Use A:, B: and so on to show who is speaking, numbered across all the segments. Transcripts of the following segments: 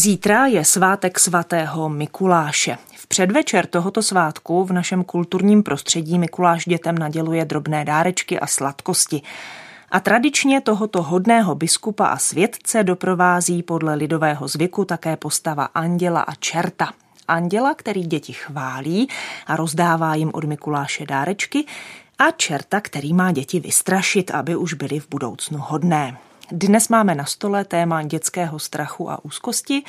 A: Zítra je svátek svatého Mikuláše. V předvečer tohoto svátku v našem kulturním prostředí Mikuláš dětem naděluje drobné dárečky a sladkosti. A tradičně tohoto hodného biskupa a světce doprovází podle lidového zvyku také postava anděla a čerta. Anděla, který děti chválí a rozdává jim od Mikuláše dárečky, a čerta, který má děti vystrašit, aby už byly v budoucnu hodné. Dnes máme na stole téma dětského strachu a úzkosti.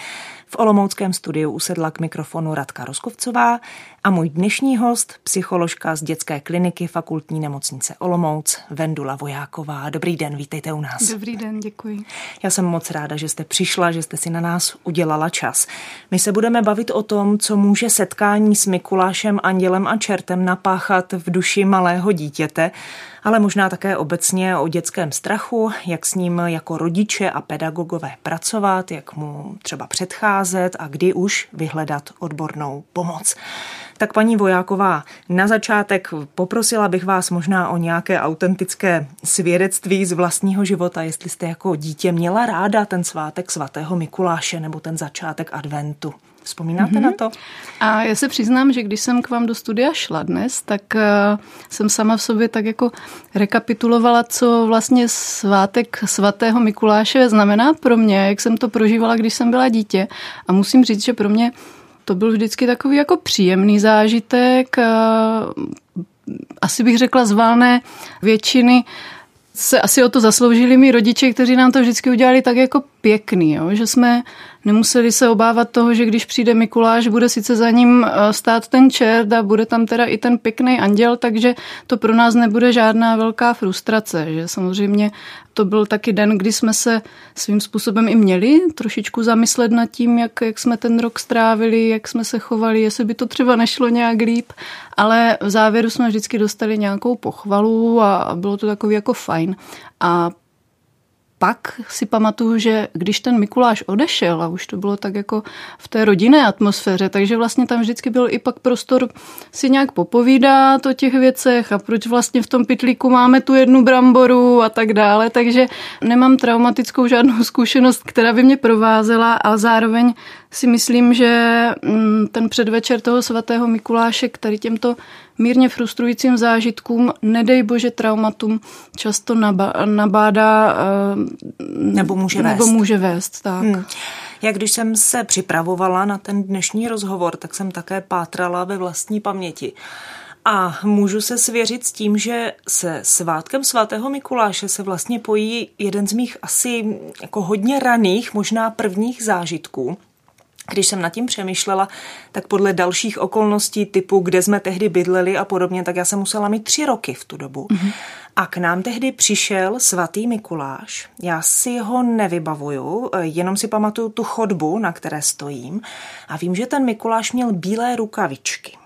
A: V Olomouckém studiu usedla k mikrofonu Radka Roskovcová a můj dnešní host, psycholožka z dětské kliniky fakultní nemocnice Olomouc, Vendula Vojáková. Dobrý den, vítejte u nás.
B: Dobrý den, děkuji.
A: Já jsem moc ráda, že jste přišla, že jste si na nás udělala čas. My se budeme bavit o tom, co může setkání s Mikulášem, Andělem a Čertem napáchat v duši malého dítěte ale možná také obecně o dětském strachu, jak s ním jako rodiče a pedagogové pracovat, jak mu třeba předcházet a kdy už vyhledat odbornou pomoc. Tak paní Vojáková, na začátek poprosila bych vás možná o nějaké autentické svědectví z vlastního života, jestli jste jako dítě měla ráda ten svátek svatého Mikuláše nebo ten začátek adventu. Vzpomínáte mm-hmm. na to?
B: A já se přiznám, že když jsem k vám do studia šla dnes, tak uh, jsem sama v sobě tak jako rekapitulovala, co vlastně svátek svatého Mikuláše znamená pro mě, jak jsem to prožívala, když jsem byla dítě. A musím říct, že pro mě to byl vždycky takový jako příjemný zážitek. Uh, asi bych řekla z valné většiny se asi o to zasloužili mi rodiče, kteří nám to vždycky udělali tak jako pěkný, jo? že jsme nemuseli se obávat toho, že když přijde Mikuláš, bude sice za ním eh, stát ten čert a bude tam teda i ten pěkný anděl, takže to pro nás nebude žádná velká frustrace. Že samozřejmě to byl taky den, kdy jsme se svým způsobem i měli trošičku zamyslet nad tím, jak, jak jsme ten rok strávili, jak jsme se chovali, jestli by to třeba nešlo nějak líp, ale v závěru jsme vždycky dostali nějakou pochvalu a, a bylo to takový jako fajn. A pak si pamatuju, že když ten Mikuláš odešel a už to bylo tak jako v té rodinné atmosféře, takže vlastně tam vždycky byl i pak prostor si nějak popovídat o těch věcech a proč vlastně v tom pitlíku máme tu jednu bramboru a tak dále, takže nemám traumatickou žádnou zkušenost, která by mě provázela a zároveň si myslím, že mm, ten předvečer toho svatého Mikuláše, který těmto mírně frustrujícím zážitkům, nedej bože traumatům, často nabádá
A: eh, nebo může
B: nebo vést. Může vést tak. Hmm.
A: Jak když jsem se připravovala na ten dnešní rozhovor, tak jsem také pátrala ve vlastní paměti. A můžu se svěřit s tím, že se svátkem svatého Mikuláše se vlastně pojí jeden z mých asi jako hodně raných, možná prvních zážitků. Když jsem nad tím přemýšlela, tak podle dalších okolností typu, kde jsme tehdy bydleli a podobně, tak já jsem musela mít tři roky v tu dobu. Mm-hmm. A k nám tehdy přišel svatý Mikuláš. Já si ho nevybavuju, jenom si pamatuju tu chodbu, na které stojím. A vím, že ten Mikuláš měl bílé rukavičky.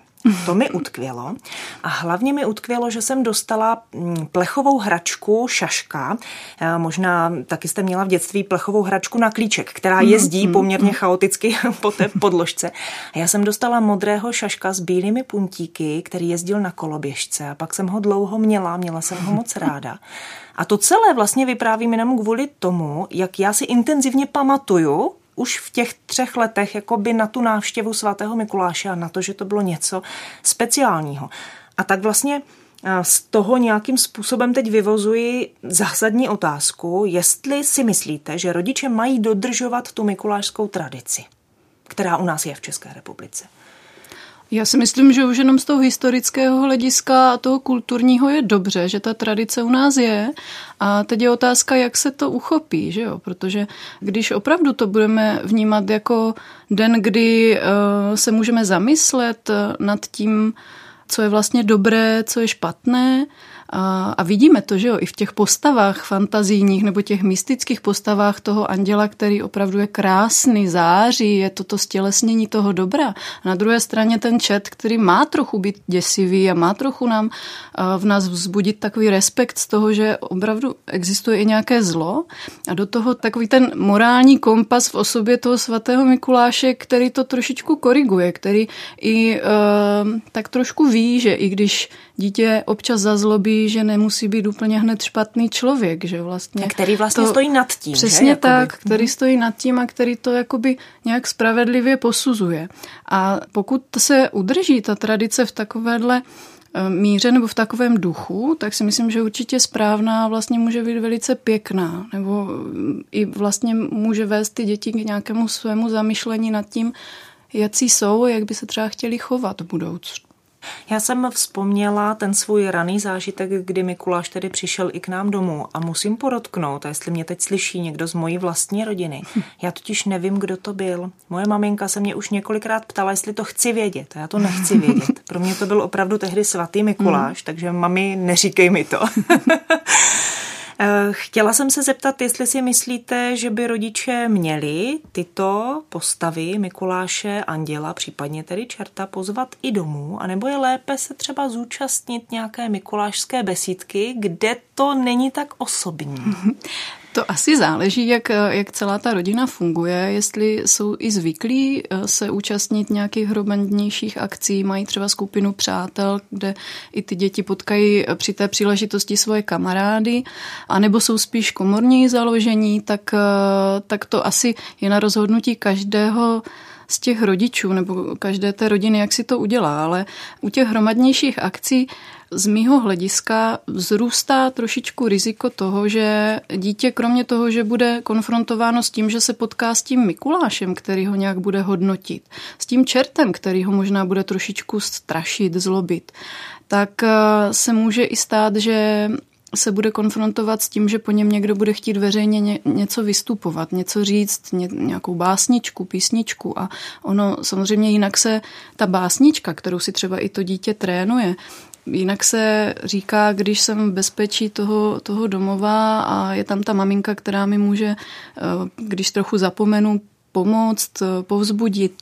A: To mi utkvělo. A hlavně mi utkvělo, že jsem dostala mm, plechovou hračku šaška. Možná taky jste měla v dětství plechovou hračku na klíček, která mhm, jezdí mm, poměrně mm. chaoticky po té podložce. A já jsem dostala modrého šaška s bílými puntíky, který jezdil na koloběžce. A pak jsem ho dlouho měla, měla jsem ho moc ráda. A to celé vlastně vyprávím jenom kvůli tomu, jak já si intenzivně pamatuju, už v těch třech letech jakoby na tu návštěvu svatého Mikuláše a na to, že to bylo něco speciálního. A tak vlastně z toho nějakým způsobem teď vyvozuji zásadní otázku, jestli si myslíte, že rodiče mají dodržovat tu mikulášskou tradici, která u nás je v České republice.
B: Já si myslím, že už jenom z toho historického hlediska a toho kulturního je dobře, že ta tradice u nás je. A teď je otázka, jak se to uchopí, že jo? Protože když opravdu to budeme vnímat jako den, kdy uh, se můžeme zamyslet nad tím, co je vlastně dobré, co je špatné, a, a vidíme to, že jo, i v těch postavách fantazijních nebo těch mystických postavách toho anděla, který opravdu je krásný, září, je to to stělesnění toho dobra. A na druhé straně ten čet, který má trochu být děsivý a má trochu nám v nás vzbudit takový respekt z toho, že opravdu existuje i nějaké zlo. A do toho takový ten morální kompas v osobě toho svatého Mikuláše, který to trošičku koriguje, který i uh, tak trošku ví, že i když dítě občas zazlobí, že nemusí být úplně hned špatný člověk, že vlastně.
A: Který vlastně to, stojí nad tím,
B: Přesně
A: že?
B: tak, jakoby. který stojí nad tím a který to jakoby nějak spravedlivě posuzuje. A pokud se udrží ta tradice v takovéhle Eh, míře nebo v takovém duchu, tak si myslím, že určitě správná vlastně může být velice pěkná, nebo mm, i vlastně může vést ty děti k nějakému svému zamyšlení nad tím, jaký jsou, jak by se třeba chtěli chovat v budoucnu.
A: Já jsem vzpomněla ten svůj raný zážitek, kdy Mikuláš tedy přišel i k nám domů a musím podotknout, a jestli mě teď slyší někdo z mojí vlastní rodiny, já totiž nevím, kdo to byl. Moje maminka se mě už několikrát ptala, jestli to chci vědět a já to nechci vědět. Pro mě to byl opravdu tehdy svatý Mikuláš, mm. takže mami, neříkej mi to. Eh, chtěla jsem se zeptat, jestli si myslíte, že by rodiče měli tyto postavy Mikuláše, Anděla, případně tedy čerta pozvat i domů, anebo je lépe se třeba zúčastnit nějaké mikulášské besídky, kde to není tak osobní.
B: To asi záleží, jak, jak celá ta rodina funguje, jestli jsou i zvyklí eh, se účastnit nějakých hromadnějších akcí, mají třeba skupinu přátel, kde i ty děti potkají při té příležitosti svoje kamarády, anebo jsou spíš komorní založení, tak, eh, tak to asi je na rozhodnutí každého z těch rodičů nebo každé té rodiny, jak si to udělá, ale u těch hromadnějších akcí z mýho hlediska vzrůstá trošičku riziko toho, že dítě kromě toho, že bude konfrontováno s tím, že se potká s tím Mikulášem, který ho nějak bude hodnotit, s tím čertem, který ho možná bude trošičku strašit, zlobit, tak eh, se může i stát, že se bude konfrontovat s tím, že po něm někdo bude chtít veřejně ně, něco vystupovat, něco říct, ně, nějakou básničku, písničku. A ono samozřejmě jinak se ta básnička, kterou si třeba i to dítě trénuje, Jinak se říká, když jsem v bezpečí toho, toho domova a je tam ta maminka, která mi může, eh, když trochu zapomenu, pomoct, eh, povzbudit,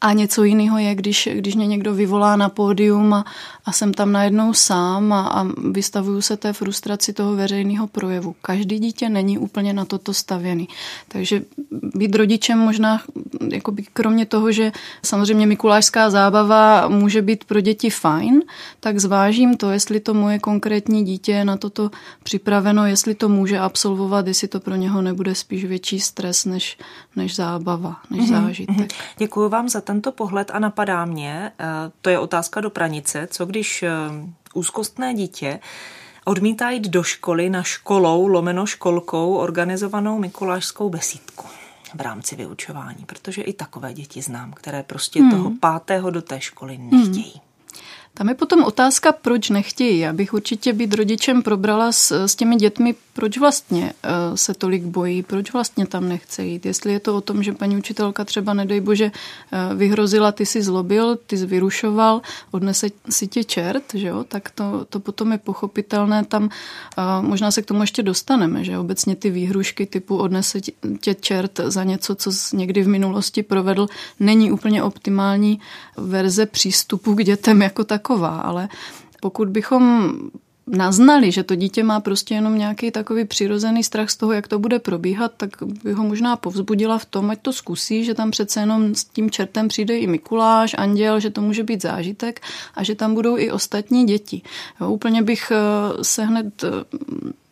B: a něco jiného je, když, když mě někdo vyvolá na pódium a, a jsem tam najednou sám a, a vystavuju se té frustraci toho veřejného projevu. Každý dítě není úplně na toto stavěný. Takže být rodičem možná, jakoby kromě toho, že samozřejmě mikulášská zábava může být pro děti fajn, tak zvážím to, jestli to moje konkrétní dítě je na toto připraveno, jestli to může absolvovat, jestli to pro něho nebude spíš větší stres než, než zábava, než mm-hmm. zážitek.
A: Děkuji vám za tento pohled a napadá mě, eh, to je otázka do pranice, co když eh, úzkostné dítě odmítá jít do školy na školou, lomeno školkou, organizovanou mikulášskou besídku v rámci vyučování, protože i takové děti znám, které prostě hmm. toho pátého do té školy nechtějí. Hmm.
B: Tam je potom otázka, proč nechtějí. Já bych určitě být rodičem probrala s, s těmi dětmi, proč vlastně uh, se tolik bojí, proč vlastně tam nechce jít. Jestli je to o tom, že paní učitelka třeba, nedej bože, uh, vyhrozila, ty si zlobil, ty jsi vyrušoval, odnese si tě čert, že jo? tak to, to potom je pochopitelné. Tam uh, možná se k tomu ještě dostaneme, že obecně ty výhrušky typu odnese tě čert za něco, co jsi někdy v minulosti provedl, není úplně optimální verze přístupu k dětem jako tak taková, ale pokud bychom naznali, že to dítě má prostě jenom nějaký takový přirozený strach z toho, jak to bude probíhat, tak by ho možná povzbudila v tom, ať to zkusí, že tam přece jenom s tím čertem přijde i Mikuláš, Anděl, že to může být zážitek a že tam budou i ostatní děti. Jo, úplně bych eh, se hned eh,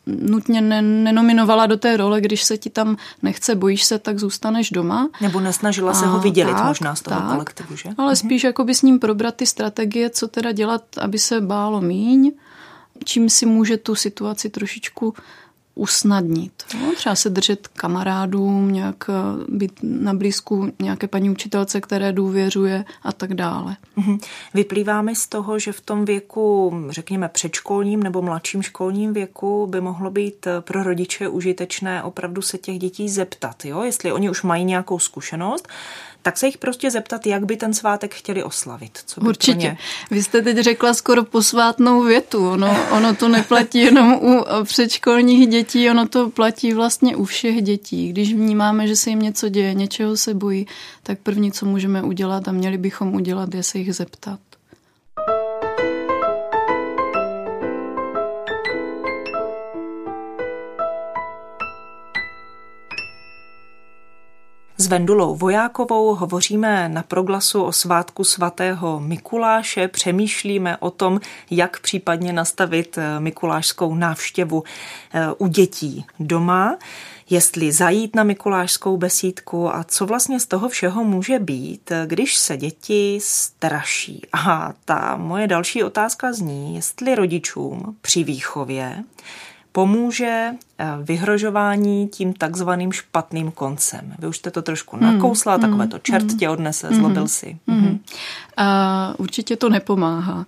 B: nutně nenominovala do té role, když se ti tam nechce, bojíš se, tak zůstaneš doma.
A: Nebo nesnažila a se ho vydělit tak, možná z toho tak, kolektivu, že?
B: Ale mhm. spíš jako by s ním probrat ty strategie, co teda dělat, aby se bálo míň, čím si může tu situaci trošičku usnadnit. No, třeba se držet kamarádům, nějak eh, být na blízku nějaké paní učitelce, které důvěřuje a tak dále.
A: Mhm. Vyplývá mi z toho, že v tom věku, řekněme předškolním nebo mladším školním věku by mohlo být eh, pro rodiče užitečné opravdu se těch dětí zeptat, jo? jestli oni už mají nějakou zkušenost, tak se jich prostě zeptat, jak by ten svátek chtěli oslavit.
B: Co by Určitě. Vy jste teď řekla skoro posvátnou větu. Ono, ono to neplatí jenom u předškolních dětí, ono to platí vlastně u všech dětí. Když vnímáme, že se jim něco děje, něčeho se bojí, tak první, co můžeme udělat a měli bychom udělat, je se jich zeptat.
A: Z Vendulou Vojákovou hovoříme na proglasu o svátku svatého Mikuláše, přemýšlíme o tom, jak případně nastavit eh, mikulášskou návštěvu eh, u dětí doma jestli zajít na mikulášskou besídku a co vlastně z toho všeho může být, když se děti straší. A ta moje další otázka zní, jestli rodičům při výchově pomůže eh, vyhrožování tím takzvaným špatným koncem. Vy už jste to trošku hmm, nakousla, mm, takové to čert mm, tě odnese, mm, zlobil si. Mm. Mm.
B: A určitě to nepomáhá.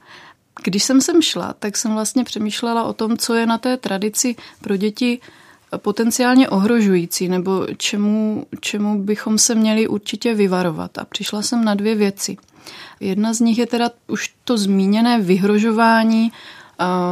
B: Když jsem sem šla, tak jsem vlastně přemýšlela o tom, co je na té tradici pro děti potenciálně ohrožující nebo čemu, čemu bychom se měli určitě vyvarovat. A přišla jsem na dvě věci. Jedna z nich je teda už to zmíněné vyhrožování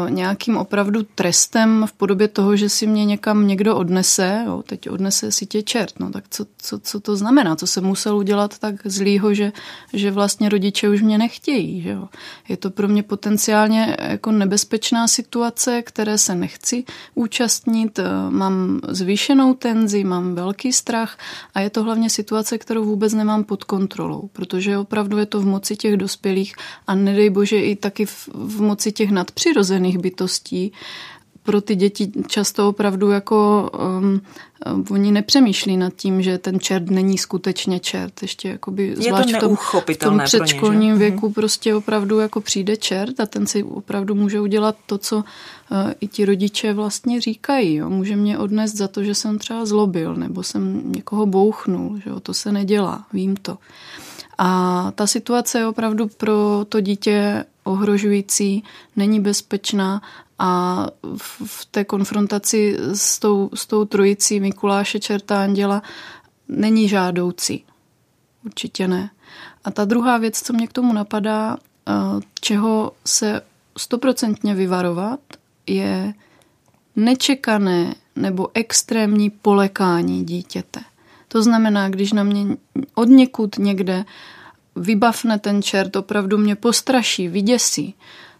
B: nějakým opravdu trestem v podobě toho, že si mě někam někdo odnese, jo, teď odnese si tě čert, no tak co, co, co to znamená, co se musel udělat tak zlýho, že, že vlastně rodiče už mě nechtějí, že jo. Je to pro mě potenciálně jako nebezpečná situace, které se nechci účastnit, mám zvýšenou tenzi, mám velký strach a je to hlavně situace, kterou vůbec nemám pod kontrolou, protože opravdu je to v moci těch dospělých a nedej bože i taky v, v moci těch nadpřirozených přirozených bytostí. Pro ty děti často opravdu jako um, um, oni nepřemýšlí nad tím, že ten čert není skutečně čert. Ještě jakoby,
A: zvlášť
B: v tom, v tom předškolním ně, věku mhm. prostě opravdu jako přijde čert a ten si opravdu může udělat to, co uh, i ti rodiče vlastně říkají. Jo. Může mě odnést za to, že jsem třeba zlobil nebo jsem někoho bouchnul. Že jo. To se nedělá, vím to. A ta situace je opravdu pro to dítě ohrožující, není bezpečná a v té konfrontaci s tou, s tou trojicí Mikuláše, Čerta, Anděla není žádoucí. Určitě ne. A ta druhá věc, co mě k tomu napadá, eh, čeho se stoprocentně vyvarovat, je nečekané nebo extrémní polekání dítěte. To znamená, když na mě od někud někde vybavne ten čert, opravdu mě postraší, vyděsí,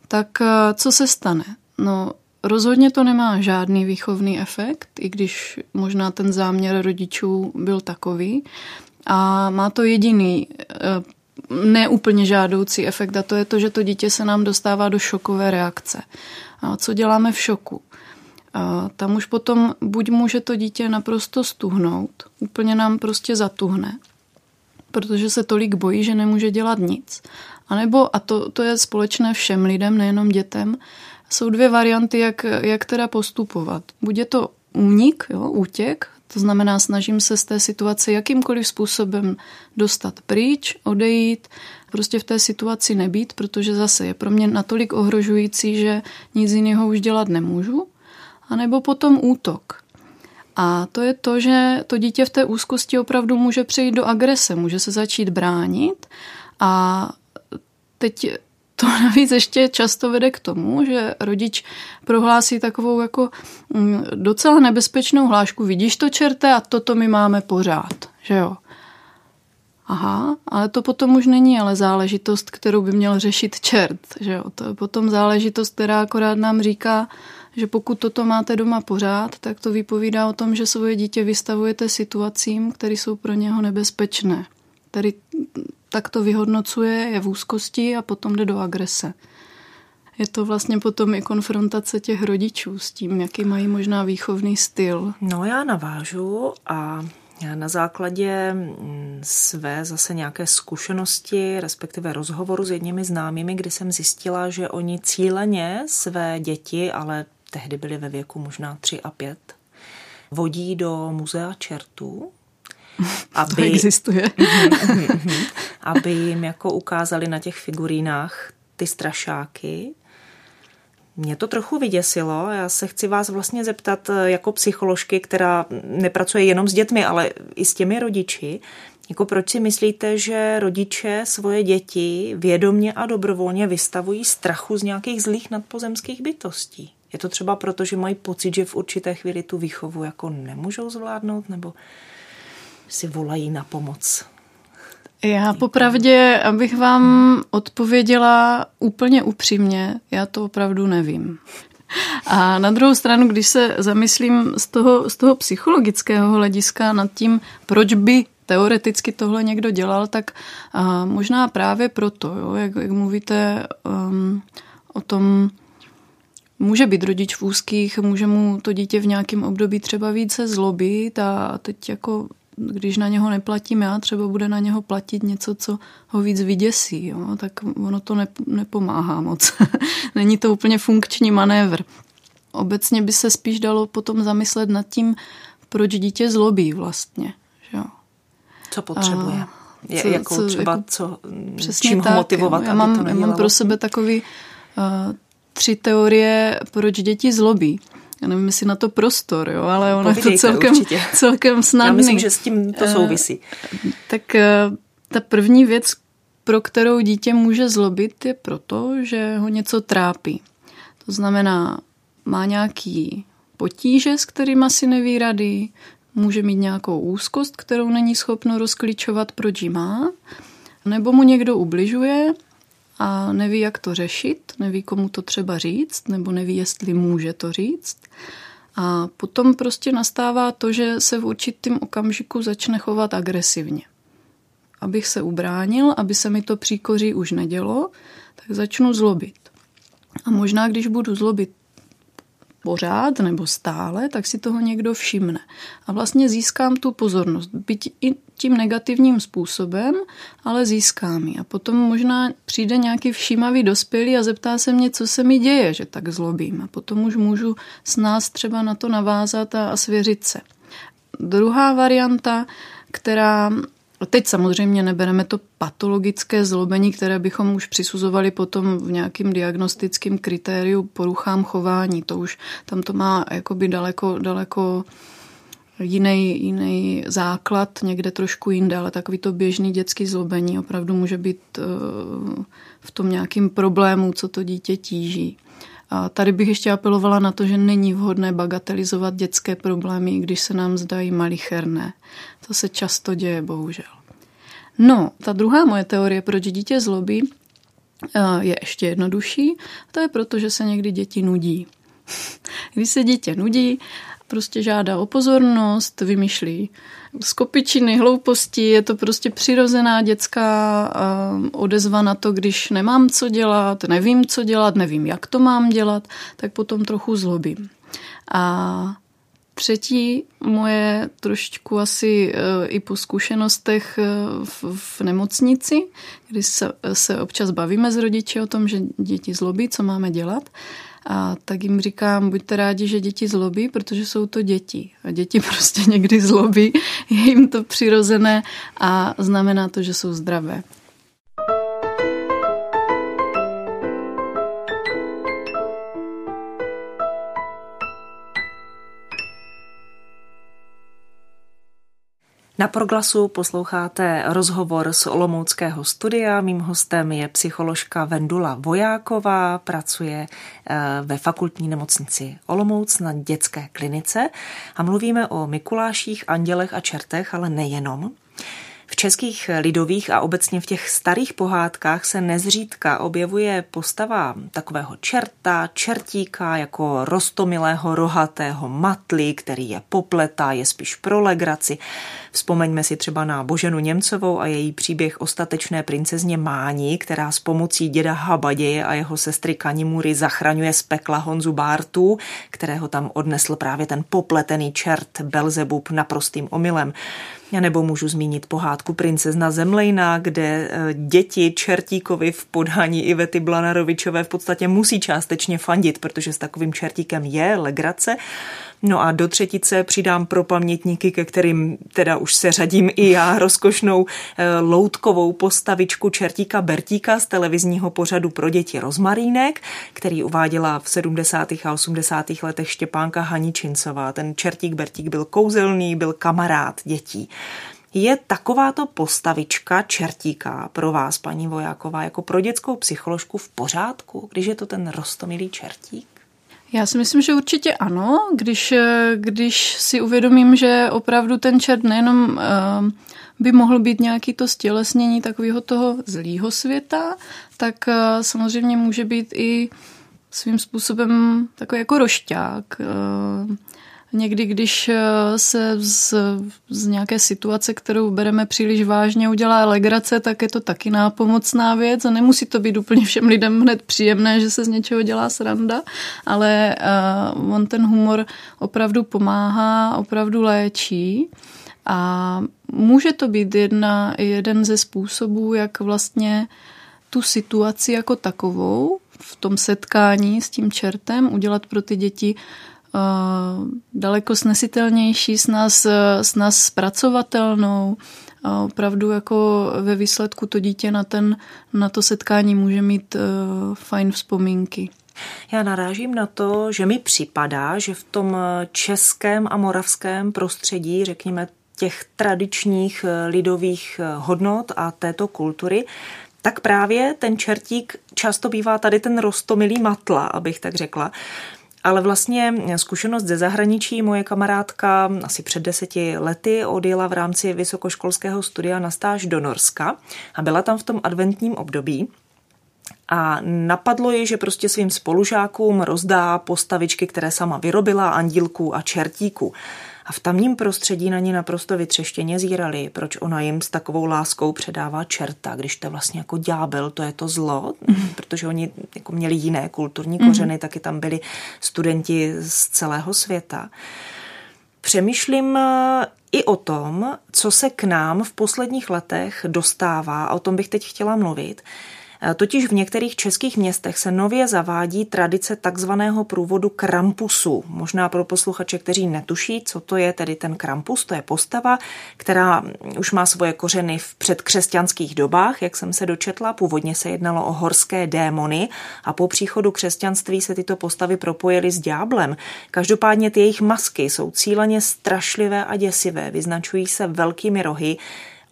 B: tak eh, co se stane? No, rozhodně to nemá žádný výchovný efekt, i když možná ten záměr rodičů byl takový. A má to jediný eh, neúplně žádoucí efekt a to je to, že to dítě se nám dostává do šokové reakce. A co děláme v šoku? A tam už potom buď může to dítě naprosto stuhnout, úplně nám prostě zatuhne, protože se tolik bojí, že nemůže dělat nic. A nebo, a to, to je společné všem lidem, nejenom dětem, jsou dvě varianty, jak, jak teda postupovat. Buď je to únik, jo, útěk, to znamená, snažím se z té situace jakýmkoliv způsobem dostat pryč, odejít, prostě v té situaci nebýt, protože zase je pro mě natolik ohrožující, že nic jiného už dělat nemůžu. A nebo potom útok. A to je to, že to dítě v té úzkosti opravdu může přejít do agrese, může se začít bránit a teď to navíc ještě často vede k tomu, že rodič prohlásí takovou jako mm, docela nebezpečnou hlášku, vidíš to čerte a toto my máme pořád, že jo. Aha, ale to potom už není ale záležitost, kterou by měl řešit čert, že jo. To je potom záležitost, která akorát nám říká, že pokud toto máte doma pořád, tak to vypovídá o tom, že svoje dítě vystavujete situacím, které jsou pro něho nebezpečné. Tedy tak to vyhodnocuje, je v úzkosti a potom jde do agrese. Je to vlastně potom i konfrontace těch rodičů s tím, jaký mají možná výchovný styl.
A: No já navážu a já na základě mm, své zase nějaké zkušenosti, respektive rozhovoru s jedními známými, kdy jsem zjistila, že oni cíleně své děti, ale tehdy byli ve věku možná 3 a 5, vodí do muzea čertů,
B: aby, to existuje.
A: Mhm, mhm, aby jim jako ukázali na těch figurínách ty strašáky. Mě to trochu vyděsilo. Já se chci vás vlastně zeptat jako psycholožky, která nepracuje jenom s dětmi, ale i s těmi rodiči. Jako proč si myslíte, že rodiče svoje děti vědomně a dobrovolně vystavují strachu z nějakých zlých nadpozemských bytostí? Je to třeba proto, že mají pocit, že v určité chvíli tu výchovu jako nemůžou zvládnout, nebo si volají na pomoc?
B: Já popravdě, abych vám odpověděla úplně upřímně, já to opravdu nevím. A na druhou stranu, když se zamyslím z toho, z toho psychologického hlediska nad tím, proč by teoreticky tohle někdo dělal, tak uh, možná právě proto, jo, jak, jak mluvíte um, o tom, může být rodič v úzkých, může mu to dítě v nějakém období třeba více zlobit a teď jako když na něho neplatím já, třeba bude na něho platit něco, co ho víc vyděsí, jo? tak ono to nepomáhá moc. Není to úplně funkční manévr. Obecně by se spíš dalo potom zamyslet nad tím, proč dítě zlobí vlastně. Jo?
A: Co potřebuje? A je, co, jako co, třeba jako, co, čím tak, ho motivovat,
B: já mám, já mám pro sebe takový uh, tři teorie, proč děti zlobí. Já nevím, jestli na to prostor, jo, ale ono je to celkem, celkem snadný. Já
A: myslím, že s tím to souvisí.
B: Uh, tak uh, ta první věc, pro kterou dítě může zlobit, je proto, že ho něco trápí. To znamená, má nějaký potíže, s kterými si neví rady, může mít nějakou úzkost, kterou není schopno rozklíčovat, proč ji má, nebo mu někdo ubližuje a neví, jak to řešit, neví, komu to třeba říct, nebo neví, jestli může to říct. A potom prostě nastává to, že se v určitém okamžiku začne chovat agresivně. Abych se ubránil, aby se mi to příkoří už nedělo, tak začnu zlobit. A možná, když budu zlobit pořád nebo stále, tak si toho někdo všimne. A vlastně získám tu pozornost. Byť i tím negativním způsobem, ale získám ji. A potom možná přijde nějaký všímavý dospělý a zeptá se mě, co se mi děje, že tak zlobím. A potom už můžu s nás třeba na to navázat a, a svěřit se. Druhá varianta, která teď samozřejmě nebereme to patologické zlobení, které bychom už přisuzovali potom v nějakým diagnostickým kritériu poruchám chování. To už tam to má jakoby daleko, daleko jiný, jiný základ, někde trošku jinde, ale takový to běžný dětský zlobení opravdu může být eh, v tom nějakým problému, co to dítě tíží. A tady bych ještě apelovala na to, že není vhodné bagatelizovat dětské problémy, když se nám zdají malicherné. To se často děje, bohužel. No, ta druhá moje teorie, proč dítě zlobí, eh, je ještě jednodušší. To je proto, že se někdy děti nudí. Když se dítě nudí, prostě žádá o pozornost, vymýšlí skopičiny, hlouposti, je to prostě přirozená dětská odezva na to, když nemám co dělat, nevím, co dělat, nevím, jak to mám dělat, tak potom trochu zlobím. A Třetí moje trošičku asi eh, i po zkušenostech eh, v, v nemocnici, kdy se, se občas bavíme s rodiči o tom, že děti zlobí, co máme dělat. A tak jim říkám, buďte rádi, že děti zlobí, protože jsou to děti. A děti prostě někdy zlobí, je jim to přirozené a znamená to, že jsou zdravé.
A: Na Proglasu posloucháte rozhovor z Olomouckého studia. Mým hostem je psycholožka Vendula Vojáková, pracuje eh, ve fakultní nemocnici Olomouc na dětské klinice a mluvíme o Mikuláších, andělech a čertech, ale nejenom. V českých lidových a obecně v těch starých pohádkách se nezřídka objevuje postava takového čerta, čertíka, jako rostomilého rohatého matly, který je popletá, je spíš pro legraci. Vzpomeňme si třeba na Boženu Němcovou a její příběh o statečné princezně Máni, která s pomocí děda Habaděje a jeho sestry Kanimury zachraňuje z pekla Honzu Bártu, kterého tam odnesl právě ten popletený čert Belzebub naprostým omylem. Nebo můžu zmínit pohádku Princezna Zemlejna, kde eh, děti Čertíkovi v podání Ivety Blanarovičové v podstatě musí částečně fandit, protože s takovým čertíkem je legrace. No a do třetice přidám pro pamětníky, ke kterým teda už se řadím i já, rozkošnou eh, loutkovou postavičku Čertíka Bertíka z televizního pořadu pro děti Rozmarínek, který uváděla v 70. a 80. letech Štěpánka Haničincová. Ten Čertík Bertík byl kouzelný, byl kamarád dětí. Je takováto postavička čertíka pro vás, paní Vojáková, jako pro dětskou psycholožku v pořádku, když je to ten rostomilý čertík?
B: Já si myslím, že určitě ano, když, když si uvědomím, že opravdu ten čert nejenom uh, by mohl být nějaký to stělesnění takového toho zlýho světa, tak uh, samozřejmě může být i svým způsobem takový jako rošťák. Někdy, když eh, se z, z nějaké situace, kterou bereme příliš vážně, udělá legrace, tak je to taky nápomocná věc a nemusí to být úplně všem lidem hned příjemné, že se z něčeho dělá sranda, ale uh, on ten humor opravdu pomáhá, opravdu léčí. A může to být jedna, jeden ze způsobů, jak vlastně tu situaci jako takovou v tom setkání s tím čertem udělat pro ty děti uh, daleko snesitelnější, s nás, s nás zpracovatelnou. A opravdu jako ve výsledku to dítě na, ten, na to setkání může mít uh, fajn vzpomínky.
A: Já narážím na to, že mi připadá, že v tom českém a moravském prostředí, řekněme těch tradičních eh, lidových eh, hodnot a této kultury, tak právě ten čertík často bývá tady ten rostomilý matla, abych tak řekla. Ale vlastně zkušenost ze zahraničí, moje kamarádka asi před deseti lety odjela v rámci vysokoškolského studia na stáž do Norska a byla tam v tom adventním období. A napadlo ji, že prostě svým spolužákům rozdá postavičky, které sama vyrobila, andílků a čertíků a v tamním prostředí na ní naprosto vytřeštěně zírali, proč ona jim s takovou láskou předává čerta, když to je vlastně jako ďábel, to je to zlo, mm. protože oni jako měli jiné kulturní kořeny, mm. taky tam byli studenti z celého světa. Přemýšlím eh, i o tom, co se k nám v posledních letech dostává, a o tom bych teď chtěla mluvit, Totiž v některých českých městech se nově zavádí tradice takzvaného průvodu krampusu. Možná pro posluchače, kteří netuší, co to je tedy ten krampus, to je postava, která už má svoje kořeny v předkřesťanských dobách, jak jsem se dočetla. Původně se jednalo o horské démony a po příchodu křesťanství se tyto postavy propojily s ďáblem. Každopádně ty jejich masky jsou cíleně strašlivé a děsivé, vyznačují se velkými rohy,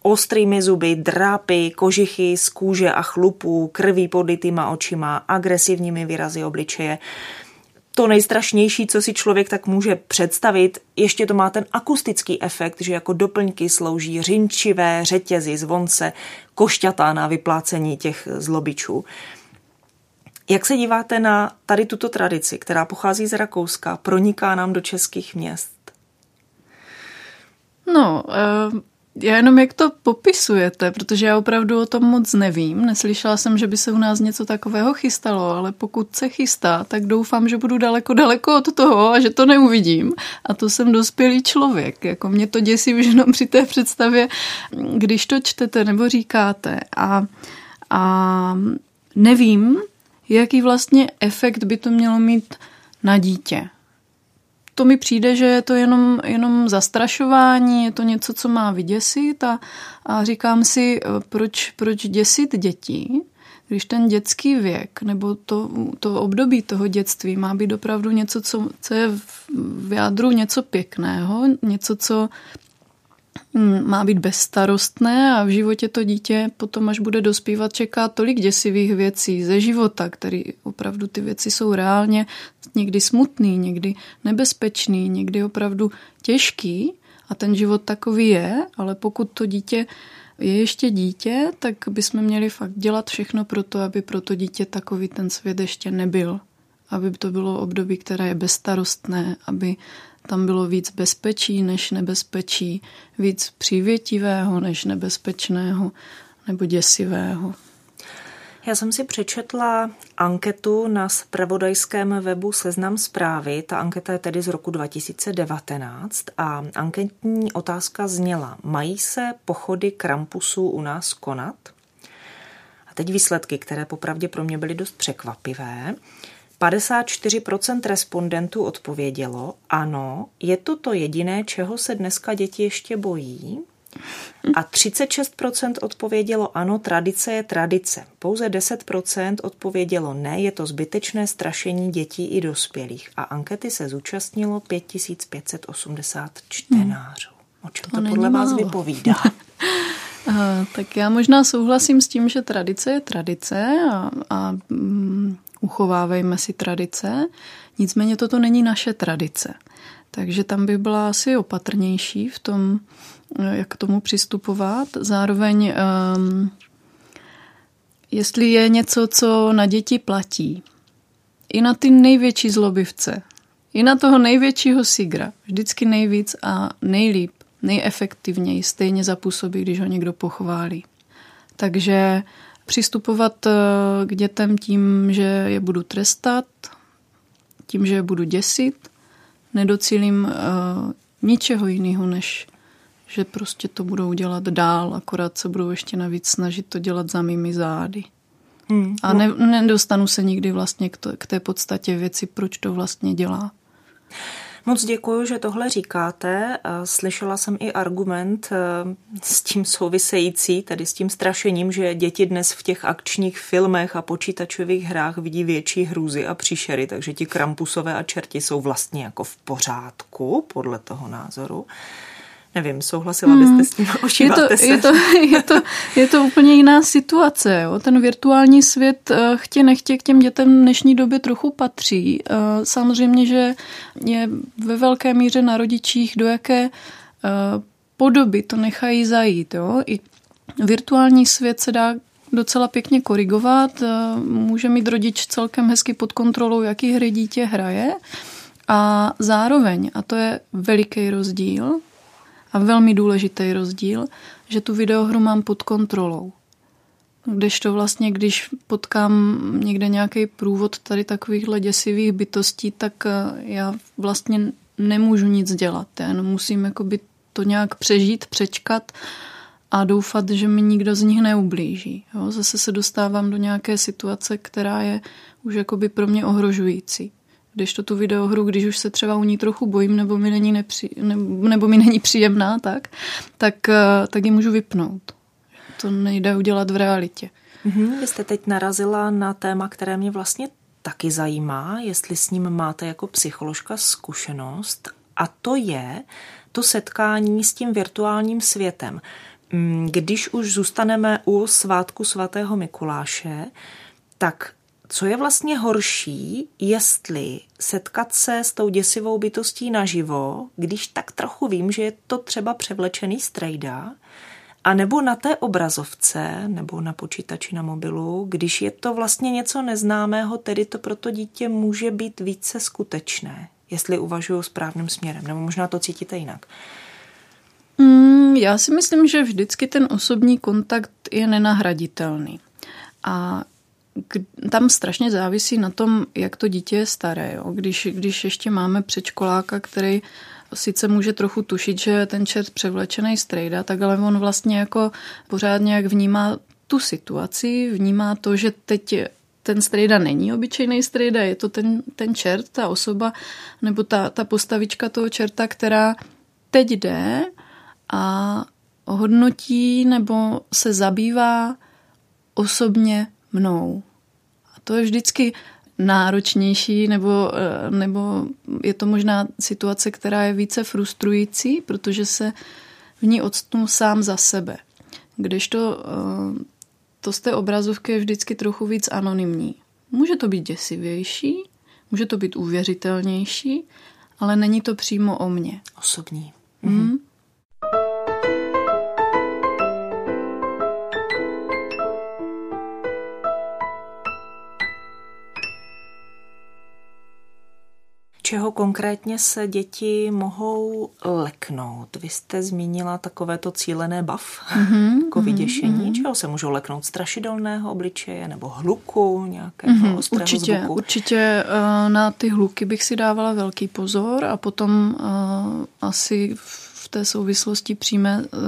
A: ostrými zuby, drápy, kožichy z kůže a chlupů, krví podlitýma očima, agresivními výrazy obličeje. To nejstrašnější, co si člověk tak může představit, ještě to má ten akustický efekt, že jako doplňky slouží řinčivé řetězy, zvonce, košťatá na vyplácení těch zlobičů. Jak se díváte na tady tuto tradici, která pochází z Rakouska, proniká nám do českých měst?
B: No, uh já jenom jak to popisujete, protože já opravdu o tom moc nevím. Neslyšela jsem, že by se u nás něco takového chystalo, ale pokud se chystá, tak doufám, že budu daleko, daleko od toho a že to neuvidím. A to jsem dospělý člověk. Jako mě to děsí už jenom při té představě, když to čtete nebo říkáte. A, a nevím, jaký vlastně efekt by to mělo mít na dítě to mi přijde, že je to jenom, jenom zastrašování, je to něco, co má vyděsit a, a říkám si, proč, proč děsit děti, když ten dětský věk nebo to, to období toho dětství má být opravdu něco, co, co je v jádru něco pěkného, něco, co má být bezstarostné a v životě to dítě potom, až bude dospívat, čeká tolik děsivých věcí ze života, který opravdu ty věci jsou reálně někdy smutný, někdy nebezpečný, někdy opravdu těžký a ten život takový je, ale pokud to dítě je ještě dítě, tak bychom měli fakt dělat všechno pro to, aby pro to dítě takový ten svět ještě nebyl. Aby to bylo období, které je bezstarostné, aby tam bylo víc bezpečí než nebezpečí, víc přívětivého než nebezpečného nebo děsivého.
A: Já jsem si přečetla anketu na spravodajském webu Seznam zprávy. Ta anketa je tedy z roku 2019 a anketní otázka zněla, mají se pochody Krampusu u nás konat? A teď výsledky, které popravdě pro mě byly dost překvapivé. 54% respondentů odpovědělo, ano, je to to jediné, čeho se dneska děti ještě bojí. A 36% odpovědělo ano, tradice je tradice. Pouze 10% odpovědělo ne, je to zbytečné strašení dětí i dospělých. A ankety se zúčastnilo 5580 čtenářů. O čem to, to podle vás málo. vypovídá?
B: tak já možná souhlasím s tím, že tradice je tradice a, a mm, uchovávejme si tradice, nicméně toto není naše tradice. Takže tam by byla asi opatrnější v tom, eh, jak k tomu přistupovat. Zároveň, um, jestli je něco, co na děti platí, i na ty největší zlobivce, i na toho největšího sigra, vždycky nejvíc a nejlíp, nejefektivněji stejně zapůsobí, když ho někdo pochválí. Takže přistupovat eh, k dětem tím, že je budu trestat, tím, že je budu děsit, nedocílím uh, ničeho jiného, než že prostě to budou dělat dál, akorát se budou ještě navíc snažit to dělat za mými zády. Hmm. A ne, nedostanu se nikdy vlastně k, to, k té podstatě věci, proč to vlastně dělá.
A: Moc děkuji, že tohle říkáte. Slyšela jsem i argument eh, s tím související, tedy s tím strašením, že děti dnes v těch akčních filmech a počítačových hrách vidí větší hrůzy a příšery, takže ti krampusové a čerti jsou vlastně jako v pořádku, podle toho názoru. Nevím, souhlasila byste hmm. s tím?
B: je to, se? Je to, je, to, je to úplně jiná situace. Jo? Ten virtuální svět eh, chtě nechtě k těm dětem v dnešní době trochu patří. Eh, samozřejmě, že je ve velké míře na rodičích, do jaké eh, podoby to nechají zajít. Jo? I virtuální svět se dá docela pěkně korigovat. Může mít rodič celkem hezky pod kontrolou, jaký hry dítě hraje. A zároveň, a to je veliký rozdíl, a velmi důležitý rozdíl, že tu videohru mám pod kontrolou. Když to vlastně, když potkám někde nějaký průvod tady takovýchhle děsivých bytostí, tak eh, já vlastně nemůžu nic dělat. Já jenom musím jakoby to nějak přežít, přečkat a doufat, že mi nikdo z nich neublíží. Jo? Zase se dostávám do nějaké situace, která je už jakoby pro mě ohrožující. Když to tu videohru, když už se třeba u ní trochu bojím, nebo mi není, nepři, nebo, nebo mi není příjemná, tak, tak, eh, tak ji můžu vypnout. To nejde udělat v realitě.
A: Mm-hmm, vy jste teď narazila na téma, které mě vlastně taky zajímá, jestli s ním máte jako psycholožka zkušenost, a to je to setkání s tím virtuálním světem. Mm, když už zůstaneme u svátku svatého Mikuláše, tak co je vlastně horší, jestli setkat se s tou děsivou bytostí naživo, když tak trochu vím, že je to třeba převlečený strejda, a nebo na té obrazovce, nebo na počítači na mobilu, když je to vlastně něco neznámého, tedy to pro to dítě může být více skutečné, jestli uvažuju správným směrem, nebo možná to cítíte jinak.
B: Mm, já si myslím, že vždycky ten osobní kontakt je nenahraditelný. A tam strašně závisí na tom, jak to dítě je staré. Jo? Když, když ještě máme předškoláka, který sice může trochu tušit, že ten čert převlečený strejda, tak ale on vlastně jako pořád nějak vnímá tu situaci, vnímá to, že teď ten strejda není obyčejný strejda, je to ten, ten čert, ta osoba, nebo ta, ta postavička toho čerta, která teď jde a hodnotí nebo se zabývá osobně mnou. A to je vždycky náročnější, nebo, eh, nebo je to možná situace, která je více frustrující, protože se v ní odstnu sám za sebe. Když to, eh, to z té obrazovky je vždycky trochu víc anonymní. Může to být děsivější, může to být uvěřitelnější, ale není to přímo o mně.
A: Osobní. Mhm. Mm. Čeho konkrétně se děti mohou leknout? Vy jste zmínila takovéto cílené bav, mm-hmm, jako vyděšení. Mm-hmm. Čeho se můžou leknout? Strašidelného obličeje nebo hluku nějakého mm-hmm, ostrého
B: určitě,
A: zvuku?
B: Určitě eh, na ty hluky bych si dávala velký pozor a potom uh, asi v té souvislosti přijme uh,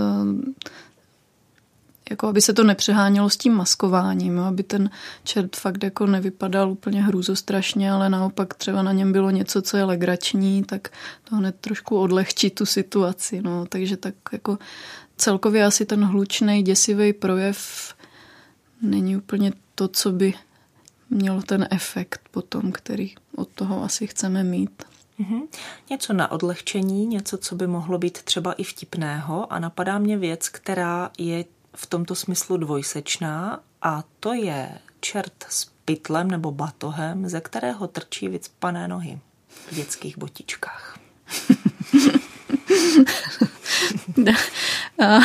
B: jako aby se to nepřehánělo s tím maskováním, aby ten čert fakt jako nevypadal úplně hrůzostrašně, ale naopak třeba na něm bylo něco, co je legrační, tak to hned trošku odlehčí tu situaci. No. Takže tak jako celkově asi ten hlučný, děsivý projev není úplně to, co by mělo ten efekt potom, který od toho asi chceme mít.
A: Mm-hmm. Něco na odlehčení, něco, co by mohlo být třeba i vtipného a napadá mě věc, která je v tomto smyslu dvojsečná a to je čert s pytlem nebo batohem, ze kterého trčí vycpané nohy v dětských botičkách.
B: A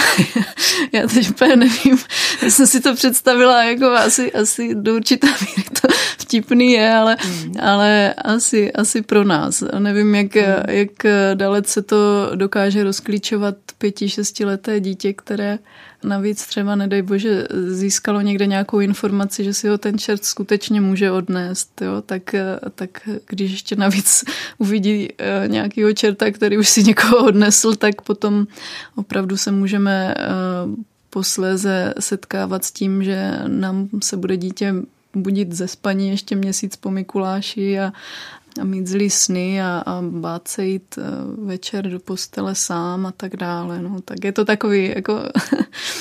B: já teď úplně nevím, já jsem si to představila jako asi, asi do určité míry to vtipný je, ale, mm. ale asi, asi pro nás. Nevím, jak, mm. jak dalece to dokáže rozklíčovat pěti, šestileté dítě, které navíc třeba, nedej bože, získalo někde nějakou informaci, že si ho ten čert skutečně může odnést, jo? Tak, tak když ještě navíc uvidí eh, nějakého čerta, který už si někoho odnesl, tak potom opravdu se můžeme eh, posléze setkávat s tím, že nám se bude dítě budit ze spaní ještě měsíc po Mikuláši a, a mít zlý sny a, a bát se jít eh, večer do postele sám a tak dále. No, tak je to takový, jako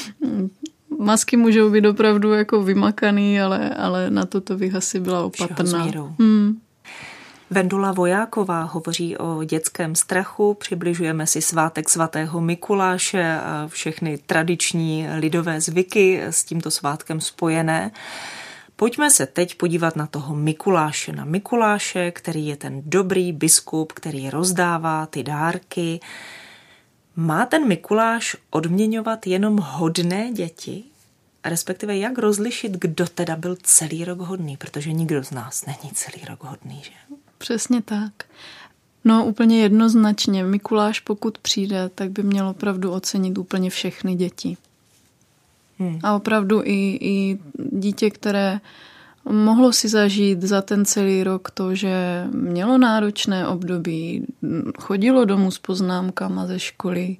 B: masky můžou být opravdu jako vymakaný, ale, ale na toto bych asi byla opatrná. Hmm.
A: Vendula Vojáková hovoří o dětském strachu, přibližujeme si svátek svatého Mikuláše a všechny tradiční lidové zvyky s tímto svátkem spojené. Pojďme se teď podívat na toho Mikuláše, na Mikuláše, který je ten dobrý biskup, který rozdává ty dárky. Má ten Mikuláš odměňovat jenom hodné děti? Respektive jak rozlišit, kdo teda byl celý rok hodný, protože nikdo z nás není celý rok hodný, že?
B: Přesně tak. No úplně jednoznačně. Mikuláš pokud přijde, tak by měl opravdu ocenit úplně všechny děti. Hmm. A opravdu i, i dítě, které mohlo si zažít za ten celý rok to, že mělo náročné období, chodilo domů s poznámkama ze školy,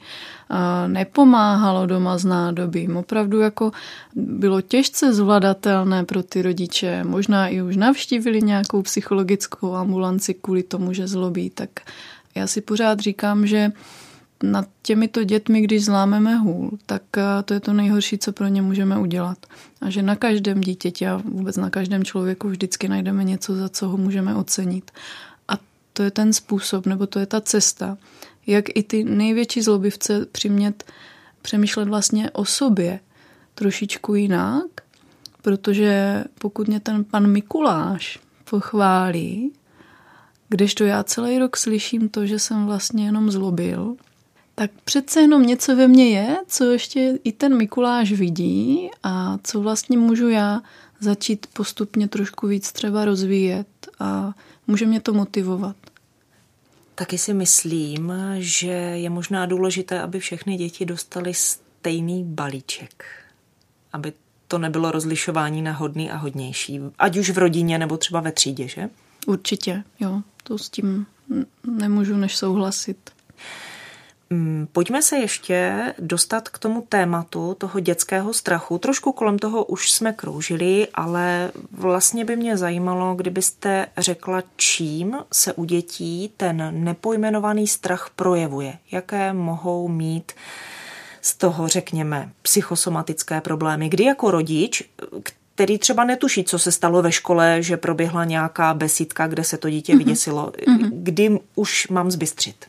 B: nepomáhalo doma s nádobím. Opravdu jako bylo těžce zvladatelné pro ty rodiče. Možná i už navštívili nějakou psychologickou ambulanci kvůli tomu, že zlobí. Tak já si pořád říkám, že nad těmito dětmi, když zlámeme hůl, tak eh, to je to nejhorší, co pro ně můžeme udělat. A že na každém dítěti a vůbec na každém člověku vždycky najdeme něco, za co ho můžeme ocenit. A to je ten způsob, nebo to je ta cesta, jak i ty největší zlobivce přimět přemýšlet vlastně o sobě trošičku jinak, protože pokud mě ten pan Mikuláš pochválí, kdežto já celý rok slyším to, že jsem vlastně jenom zlobil, tak přece jenom něco ve mně je, co ještě i ten Mikuláš vidí a co vlastně můžu já začít postupně trošku víc třeba rozvíjet a může mě to motivovat.
A: Taky si myslím, že je možná důležité, aby všechny děti dostaly stejný balíček. Aby to nebylo rozlišování na hodný a hodnější. Ať už v rodině nebo třeba ve třídě, že?
B: Určitě, jo. To s tím nemůžu než souhlasit.
A: Mm, pojďme se ještě dostat k tomu tématu toho dětského strachu. Trošku kolem toho už jsme kroužili, ale vlastně by mě zajímalo, kdybyste řekla, čím se u dětí ten nepojmenovaný strach projevuje. Jaké mohou mít z toho, řekněme, psychosomatické problémy. Kdy jako rodič, který třeba netuší, co se stalo ve škole, že proběhla nějaká besídka, kde se to dítě mm-hmm. vyděsilo, kdy už mám zbystřit?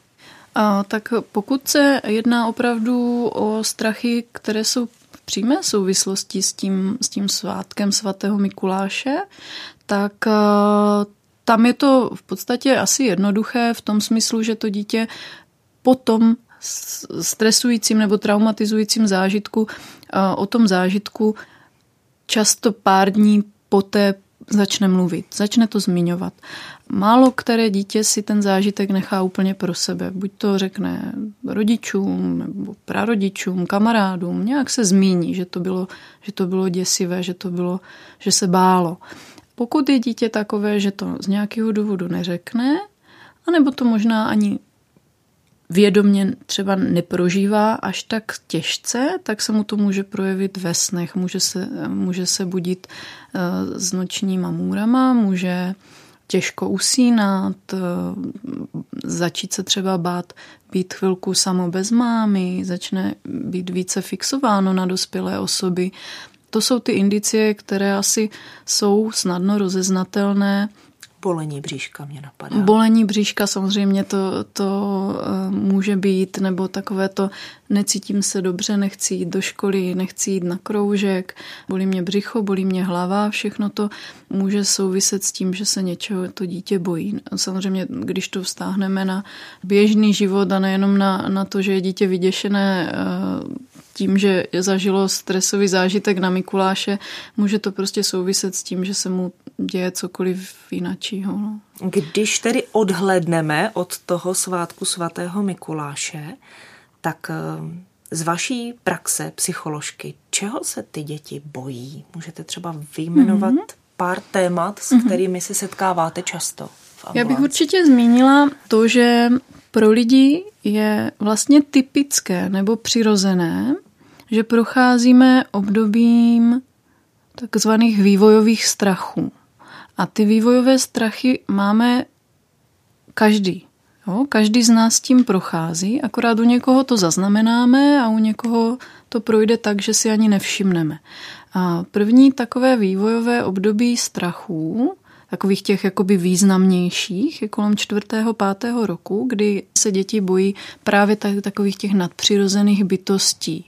B: A, tak pokud se jedná opravdu o strachy, které jsou v přímé souvislosti s tím, s tím svátkem svatého Mikuláše, tak a, tam je to v podstatě asi jednoduché v tom smyslu, že to dítě potom stresujícím nebo traumatizujícím zážitku o tom zážitku často pár dní poté začne mluvit, začne to zmiňovat. Málo které dítě si ten zážitek nechá úplně pro sebe. Buď to řekne rodičům nebo prarodičům, kamarádům, nějak se zmíní, že to bylo, že to bylo děsivé, že to bylo, že se bálo. Pokud je dítě takové, že to z nějakého důvodu neřekne, anebo to možná ani vědomně třeba neprožívá až tak těžce, tak se mu to může projevit ve snech. Může se, může se budit eh, s nočníma můrama, může těžko usínat, eh, začít se třeba bát být chvilku samo bez mámy, začne být více fixováno na dospělé osoby. To jsou ty indicie, které asi jsou snadno rozeznatelné
A: Bolení bříška mě napadá.
B: Bolení bříška samozřejmě to, to eh, může být, nebo takové to necítím se dobře, nechci jít do školy, nechci jít na kroužek, bolí mě břicho, bolí mě hlava, všechno to může souviset s tím, že se něčeho to dítě bojí. Samozřejmě, když to vztáhneme na běžný život a nejenom na, na to, že je dítě vyděšené eh, tím, že zažilo stresový zážitek na Mikuláše, může to prostě souviset s tím, že se mu děje cokoliv jináčího. No.
A: Když tedy odhledneme od toho svátku svatého Mikuláše, tak eh, z vaší praxe psycholožky, čeho se ty děti bojí? Můžete třeba vyjmenovat mm-hmm. pár témat, s mm-hmm. kterými se setkáváte často?
B: Já bych určitě zmínila to, že pro lidi je vlastně typické nebo přirozené, že procházíme obdobím takzvaných vývojových strachů. A ty vývojové strachy máme každý. Jo? Každý z nás tím prochází, akorát u někoho to zaznamenáme a u někoho to projde tak, že si ani nevšimneme. A první takové vývojové období strachů, takových těch jakoby významnějších, je kolem čtvrtého, pátého roku, kdy se děti bojí právě tak, takových těch nadpřirozených bytostí.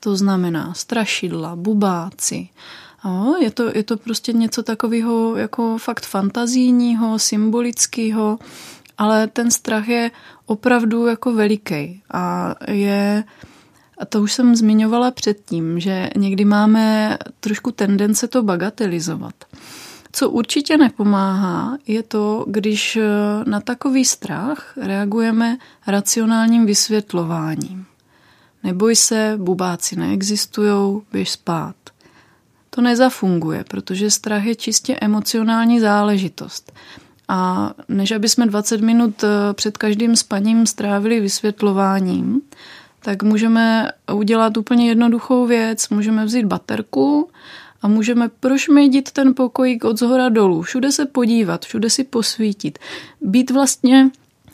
B: To znamená strašidla, bubáci, Jo, je, to, je to prostě něco takového jako fakt fantazijního, symbolického, ale ten strach je opravdu jako veliký a je, a to už jsem zmiňovala předtím, že někdy máme trošku tendence to bagatelizovat. Co určitě nepomáhá, je to, když na takový strach reagujeme racionálním vysvětlováním. Neboj se, bubáci neexistují, běž spát to nezafunguje, protože strach je čistě emocionální záležitost. A než aby jsme 20 minut eh, před každým spaním strávili vysvětlováním, tak můžeme udělat úplně jednoduchou věc. Můžeme vzít baterku a můžeme prošmejdit ten pokojík od zhora dolů, všude se podívat, všude si posvítit. Být vlastně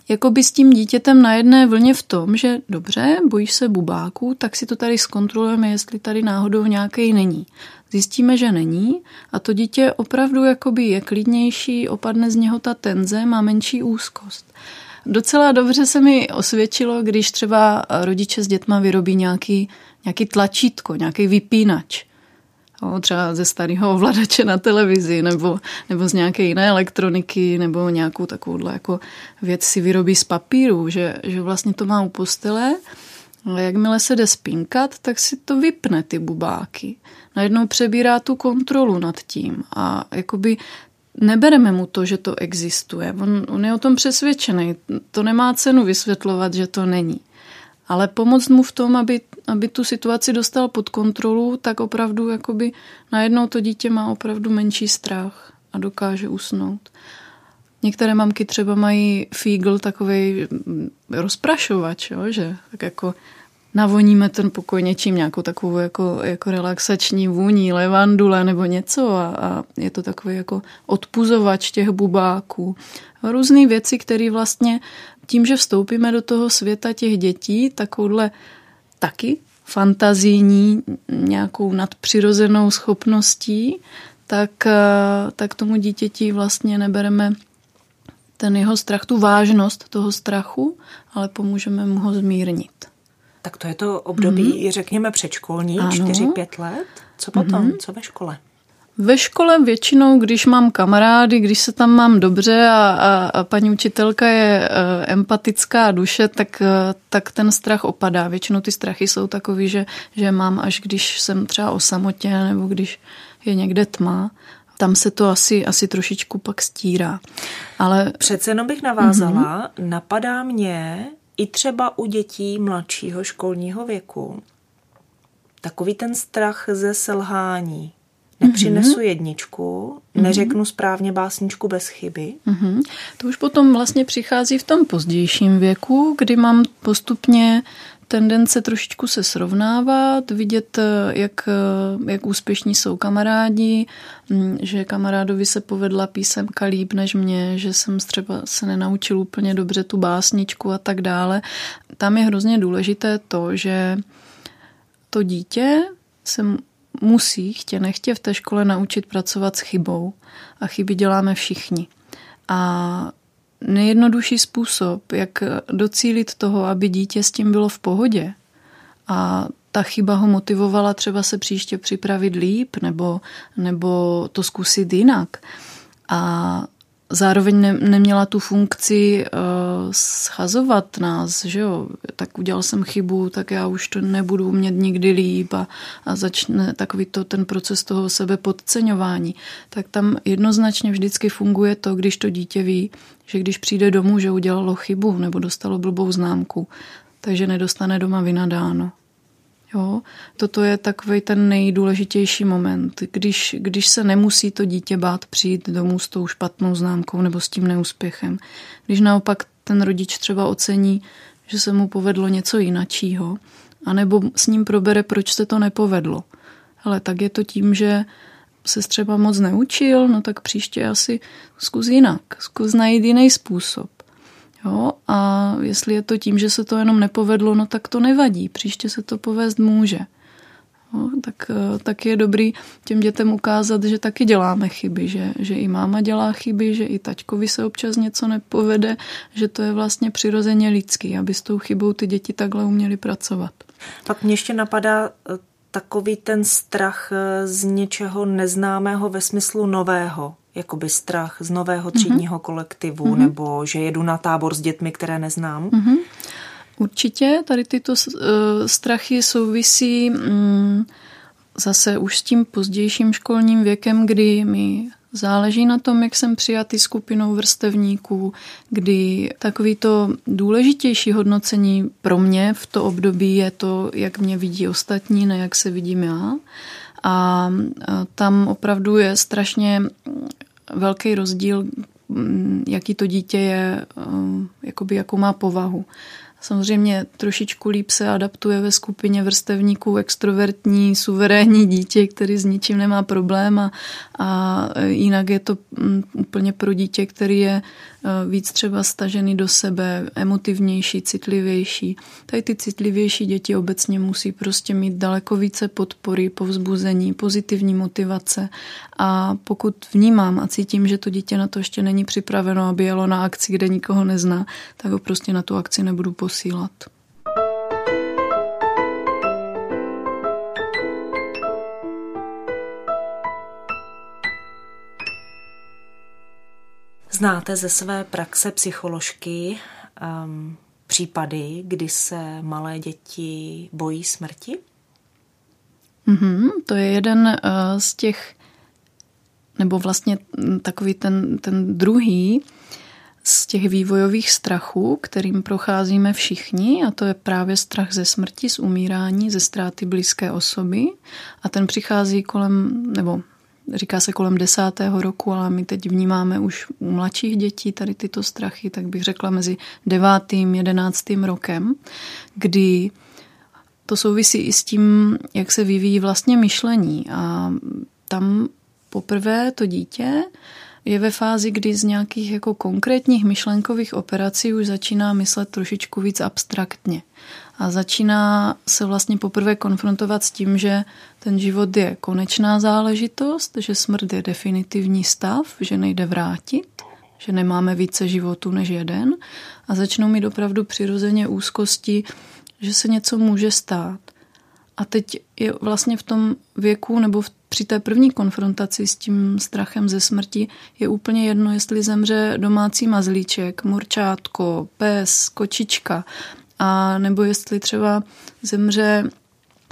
B: jako by s tím dítětem na jedné vlně v tom, že dobře, bojíš se bubáků, tak si to tady zkontrolujeme, jestli tady náhodou nějaký není. Zjistíme, že není a to dítě opravdu jakoby je klidnější, opadne z něho ta tenze, má menší úzkost. Docela dobře se mi osvědčilo, když třeba rodiče s dětma vyrobí nějaký, nějaký tlačítko, nějaký vypínač. O, třeba ze starého ovladače na televizi nebo, nebo z nějaké jiné elektroniky nebo nějakou takovouhle jako věc si vyrobí z papíru, že, že vlastně to má u postele, ale jakmile se jde spinkat, tak si to vypne ty bubáky najednou přebírá tu kontrolu nad tím a jakoby nebereme mu to, že to existuje. On, on je o tom přesvědčený. To nemá cenu vysvětlovat, že to není. Ale pomoct mu v tom, aby, aby tu situaci dostal pod kontrolu, tak opravdu jakoby najednou to dítě má opravdu menší strach a dokáže usnout. Některé mamky třeba mají fígl takový rozprašovač, jo, že tak jako navoníme ten pokoj něčím, nějakou takovou jako, jako relaxační vůní, levandule nebo něco a, a je to takový jako odpuzovač těch bubáků. Různé věci, které vlastně tím, že vstoupíme do toho světa těch dětí, takovouhle taky fantazijní nějakou nadpřirozenou schopností, tak, tak tomu dítěti vlastně nebereme ten jeho strach, tu vážnost toho strachu, ale pomůžeme mu ho zmírnit.
A: Tak to je to období, mm-hmm. řekněme, předškolní, 4-5 let. Co potom? Mm-hmm. Co ve škole?
B: Ve škole většinou, když mám kamarády, když se tam mám dobře a, a, a paní učitelka je e, empatická duše, tak, e, tak ten strach opadá. Většinou ty strachy jsou takový, že, že mám až když jsem třeba o samotě nebo když je někde tma. Tam se to asi, asi trošičku pak stírá. Ale...
A: Přece jenom bych navázala, mm-hmm. napadá mě, i třeba u dětí mladšího školního věku takový ten strach ze selhání. Nepřinesu mm-hmm. jedničku, neřeknu správně básničku bez chyby.
B: Mm-hmm. To už potom vlastně přichází v tom pozdějším věku, kdy mám postupně tendence trošičku se srovnávat, vidět, jak, jak úspěšní jsou kamarádi, že kamarádovi se povedla písemka líp než mě, že jsem třeba se nenaučil úplně dobře tu básničku a tak dále. Tam je hrozně důležité to, že to dítě se musí chtě nechtě v té škole naučit pracovat s chybou. A chyby děláme všichni. A nejjednodušší způsob, jak docílit toho, aby dítě s tím bylo v pohodě a ta chyba ho motivovala třeba se příště připravit líp nebo, nebo to zkusit jinak. A zároveň ne, neměla tu funkci uh, schazovat nás, že jo, tak udělal jsem chybu, tak já už to nebudu umět nikdy líp a, a začne takový to ten proces toho sebe podceňování. Tak tam jednoznačně vždycky funguje to, když to dítě ví, že když přijde domů, že udělalo chybu nebo dostalo blbou známku, takže nedostane doma vynadáno. Jo? Toto je takový ten nejdůležitější moment, když, když se nemusí to dítě bát přijít domů s tou špatnou známkou nebo s tím neúspěchem. Když naopak ten rodič třeba ocení, že se mu povedlo něco jinačího, anebo s ním probere, proč se to nepovedlo. Ale tak je to tím, že se třeba moc neučil, no tak příště asi zkus jinak, zkus najít jiný způsob. Jo? A jestli je to tím, že se to jenom nepovedlo, no tak to nevadí. Příště se to povést může. Jo? Tak, eh, tak je dobrý těm dětem ukázat, že taky děláme chyby, že, že i máma dělá chyby, že i taťkovi se občas něco nepovede, že to je vlastně přirozeně lidský, aby s tou chybou ty děti takhle uměly pracovat.
A: Pak mě ještě napadá eh, takový ten strach eh, z něčeho neznámého ve smyslu nového jakoby strach z nového třídního mm-hmm. kolektivu, mm-hmm. nebo že jedu na tábor s dětmi, které neznám? Mm-hmm.
B: Určitě tady tyto uh, strachy souvisí um, zase už s tím pozdějším školním věkem, kdy mi záleží na tom, jak jsem přijatý skupinou vrstevníků, kdy takový to důležitější hodnocení pro mě v to období je to, jak mě vidí ostatní, ne jak se vidím já. A tam opravdu je strašně velký rozdíl, jaký to dítě je, jakoby jakou má povahu. Samozřejmě trošičku líp se adaptuje ve skupině vrstevníků extrovertní, suverénní dítě, který s ničím nemá problém a, a jinak je to mm, úplně pro dítě, který je Eh, víc třeba stažený do sebe, emotivnější, citlivější. Tady ty citlivější děti obecně musí prostě mít daleko více podpory, povzbuzení, pozitivní motivace a pokud vnímám a cítím, že to dítě na to ještě není připraveno, aby jelo na akci, kde nikoho nezná, tak ho prostě na tu akci nebudu posílat.
A: Znáte ze své praxe psycholožky um, případy, kdy se malé děti bojí smrti?
B: Mm-hmm, to je jeden uh, z těch, nebo vlastně takový ten, ten druhý z těch vývojových strachů, kterým procházíme všichni, a to je právě strach ze smrti, z umírání, ze ztráty blízké osoby. A ten přichází kolem, nebo říká se kolem desátého roku, ale my teď vnímáme už u mladších dětí tady tyto strachy, tak bych řekla mezi devátým, jedenáctým rokem, kdy to souvisí i s tím, jak se vyvíjí vlastně myšlení. A tam poprvé to dítě je ve fázi, kdy z nějakých jako konkrétních myšlenkových operací už začíná myslet trošičku víc abstraktně a začíná se vlastně poprvé konfrontovat s tím, že ten život je konečná záležitost, že smrt je definitivní stav, že nejde vrátit, že nemáme více životů než jeden a začnou mít opravdu přirozeně úzkosti, že se něco může stát. A teď je vlastně v tom věku nebo v, při té první konfrontaci s tím strachem ze smrti je úplně jedno, jestli zemře domácí mazlíček, morčátko, pes, kočička. A nebo jestli třeba zemře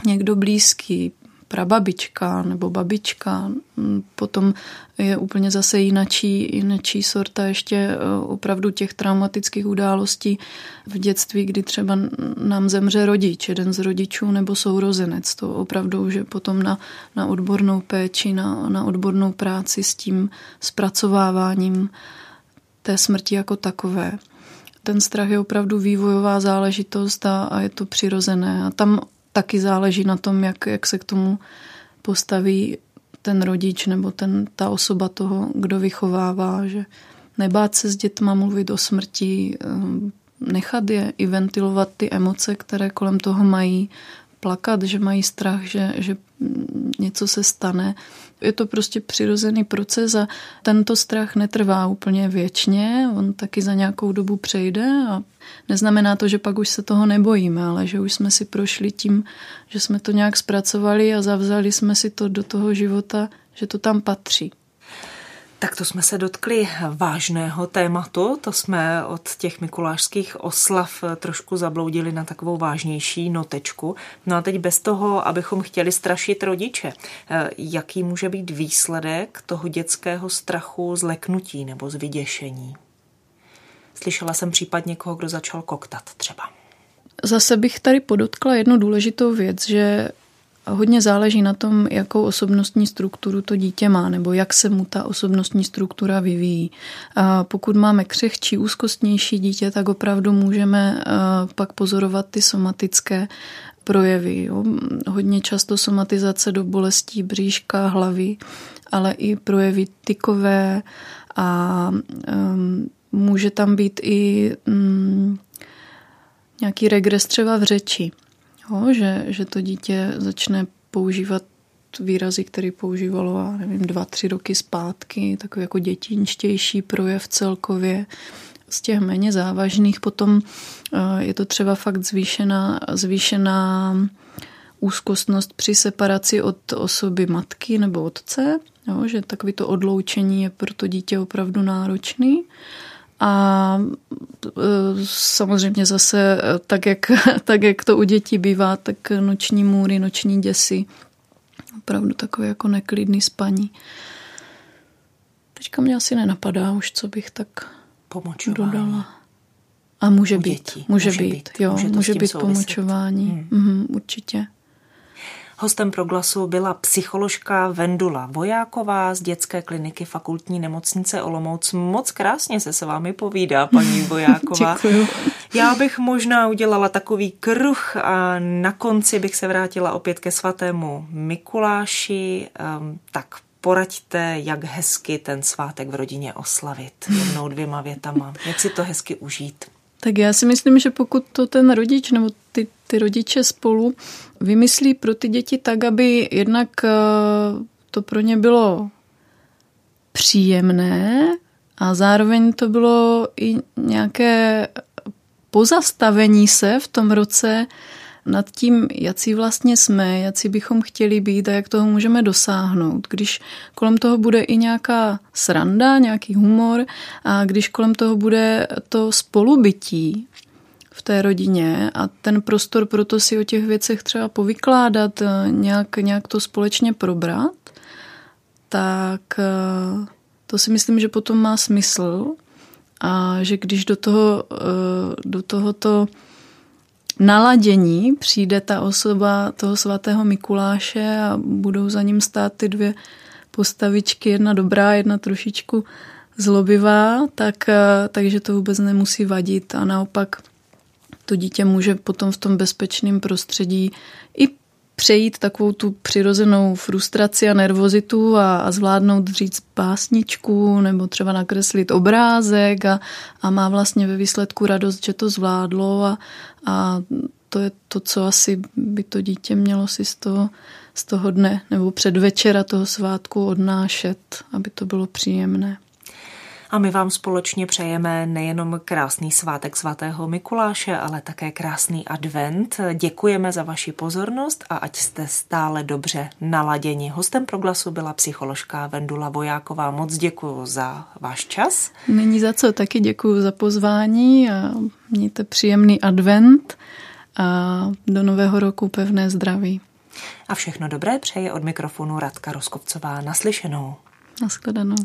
B: někdo blízký, prababička nebo babička, mm, potom je úplně zase jinačí, jinačí sorta ještě e, opravdu těch traumatických událostí v dětství, kdy třeba nám zemře rodič, jeden z rodičů nebo sourozenec. To opravdu už je potom na, na odbornou péči, na, na odbornou práci s tím zpracováváním té smrti jako takové ten strach je opravdu vývojová záležitost a, a je to přirozené. A tam taky záleží na tom, jak, jak se k tomu postaví ten rodič nebo ten, ta osoba toho, kdo vychovává, že nebát se s dětma mluvit o smrti, eh, nechat je i ventilovat ty emoce, které kolem toho mají, plakat, že mají strach, že, že něco se stane. Je to prostě přirozený proces a tento strach netrvá úplně věčně, on taky za nějakou dobu přejde a neznamená to, že pak už se toho nebojíme, ale že už jsme si prošli tím, že jsme to nějak zpracovali a zavzali jsme si to do toho života, že to tam patří.
A: Tak to jsme se dotkli vážného tématu, to jsme od těch mikulášských oslav trošku zabloudili na takovou vážnější notečku. No a teď bez toho, abychom chtěli strašit rodiče, jaký může být výsledek toho dětského strachu z leknutí nebo z vyděšení? Slyšela jsem případ někoho, kdo začal koktat třeba.
B: Zase bych tady podotkla jednu důležitou věc, že hodně záleží na tom, jakou osobnostní strukturu to dítě má, nebo jak se mu ta osobnostní struktura vyvíjí. A pokud máme křehčí, úzkostnější dítě, tak opravdu můžeme pak pozorovat ty somatické projevy. Jo. Hodně často somatizace do bolestí bříška, hlavy, ale i projevy tykové a um, může tam být i um, nějaký regres třeba v řeči. Jo, že, že to dítě začne používat výrazy, které používalo, já nevím, dva, tři roky zpátky, takový jako dětinčtější projev celkově. Z těch méně závažných potom eh, je to třeba fakt zvýšená, zvýšená úzkostnost při separaci od osoby matky nebo otce, jo, že takový to odloučení je pro to dítě opravdu náročný. A e, samozřejmě zase e, tak jak, tak, jak to u dětí bývá, tak noční můry, noční děsy. Opravdu takové jako neklidný spaní. Teďka mě asi nenapadá už, co bych tak dodala. A může být, může, může být, být, jo, může, může být pomočování, hmm. mm, určitě.
A: Hostem proglasu byla psycholožka Vendula Vojáková z dětské kliniky fakultní nemocnice Olomouc. Moc krásně se s vámi povídá, paní Vojáková. Já bych možná udělala takový kruh a na konci bych se vrátila opět ke svatému Mikuláši. Um, tak poraďte, jak hezky ten svátek v rodině oslavit. Jednou dvěma větama. Jak si to hezky užít.
B: Tak já si myslím, že pokud to ten rodič nebo ty, ty rodiče spolu vymyslí pro ty děti tak, aby jednak eh, to pro ně bylo příjemné a zároveň to bylo i nějaké pozastavení se v tom roce nad tím, jaký vlastně jsme, jaký bychom chtěli být a jak toho můžeme dosáhnout. Když kolem toho bude i nějaká sranda, nějaký humor a když kolem toho bude to spolubytí té rodině a ten prostor pro to si o těch věcech třeba povykládat, nějak, nějak to společně probrat, tak eh, to si myslím, že potom má smysl a že když do toho, eh, do tohoto naladění přijde ta osoba toho svatého Mikuláše a budou za ním stát ty dvě postavičky, jedna dobrá, jedna trošičku zlobivá, tak, eh, takže to vůbec nemusí vadit. A naopak to dítě může potom v tom bezpečném prostředí i přejít takovou tu přirozenou frustraci a nervozitu a, a zvládnout říct básničku nebo třeba nakreslit obrázek a, a má vlastně ve výsledku radost, že to zvládlo a, a to je to, co asi by to dítě mělo si z toho, z toho dne nebo předvečera toho svátku odnášet, aby to bylo příjemné.
A: A my vám společně přejeme nejenom krásný svátek svatého Mikuláše, ale také krásný advent. Děkujeme za vaši pozornost a ať jste stále dobře naladěni. Hostem proglasu byla psycholožka Vendula Vojáková. Moc děkuji za váš čas.
B: Není za co, taky děkuji za pozvání a mějte příjemný advent a do nového roku pevné zdraví.
A: A všechno dobré přeje od mikrofonu Radka Roskovcová. Naslyšenou.
B: Naschledanou.